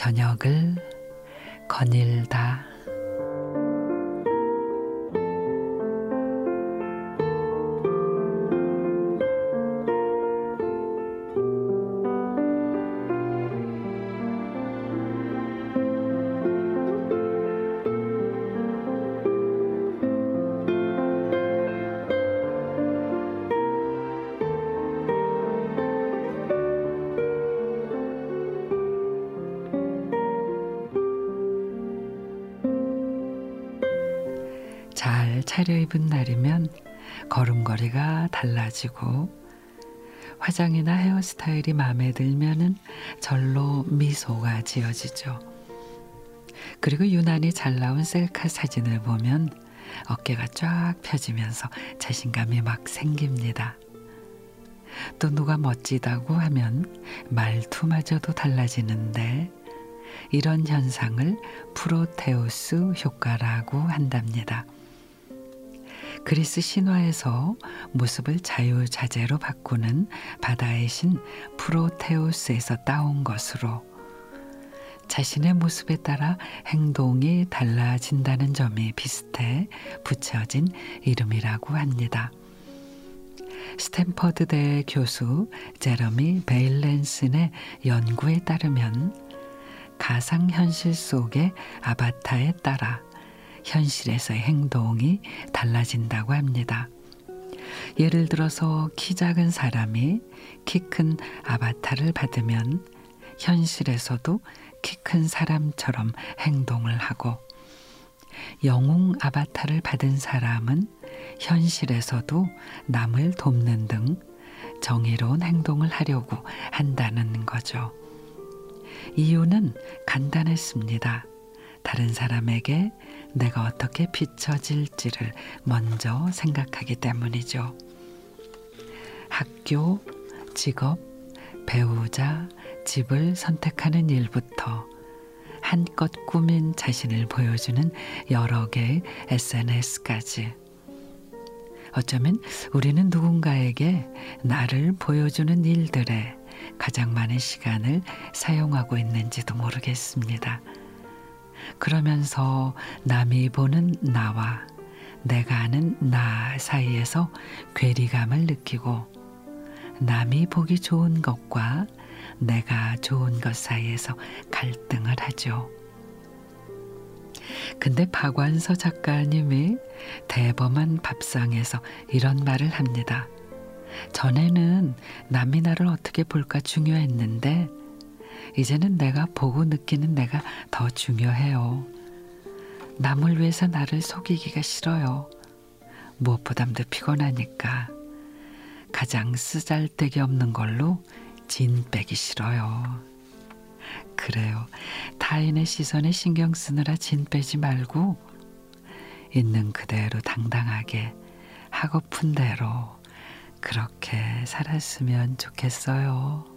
저녁을 거닐다. 잘 차려입은 날이면 걸음걸이가 달라지고 화장이나 헤어스타일이 마음에 들면은 절로 미소가 지어지죠. 그리고 유난히 잘 나온 셀카 사진을 보면 어깨가 쫙 펴지면서 자신감이 막 생깁니다. 또 누가 멋지다고 하면 말투마저도 달라지는데 이런 현상을 프로테우스 효과라고 한답니다. 그리스 신화에서 모습을 자유자재로 바꾸는 바다의 신 프로테우스에서 따온 것으로 자신의 모습에 따라 행동이 달라진다는 점이 비슷해 붙여진 이름이라고 합니다. 스탠퍼드대 교수 제러미 베일렌슨의 연구에 따르면 가상현실 속의 아바타에 따라 현실에서의 행동이 달라진다고 합니다. 예를 들어서 키 작은 사람이 키 큰 아바타를 받으면 현실에서도 키 큰 사람처럼 행동을 하고 영웅 아바타를 받은 사람은 현실에서도 남을 돕는 등 정의로운 행동을 하려고 한다는 거죠. 이유는 간단했습니다. 다른 사람에게 내가 어떻게 비춰질지를 먼저 생각하기 때문이죠. 학교, 직업, 배우자, 집을 선택하는 일부터 한껏 꾸민 자신을 보여주는 여러 개의 SNS까지. 어쩌면 우리는 누군가에게 나를 보여주는 일들에 가장 많은 시간을 사용하고 있는지도 모르겠습니다. 그러면서 남이 보는 나와 내가 아는 나 사이에서 괴리감을 느끼고 남이 보기 좋은 것과 내가 좋은 것 사이에서 갈등을 하죠. 근데 박완서 작가님이 대범한 밥상에서 이런 말을 합니다. 전에는 남이 나를 어떻게 볼까 중요했는데 이제는 내가 보고 느끼는 내가 더 중요해요. 남을 위해서 나를 속이기가 싫어요. 무엇보다도 피곤하니까 가장 쓰잘데기 없는 걸로 진 빼기 싫어요. 그래요. 타인의 시선에 신경 쓰느라 진 빼지 말고 있는 그대로 당당하게 하고픈 대로 그렇게 살았으면 좋겠어요.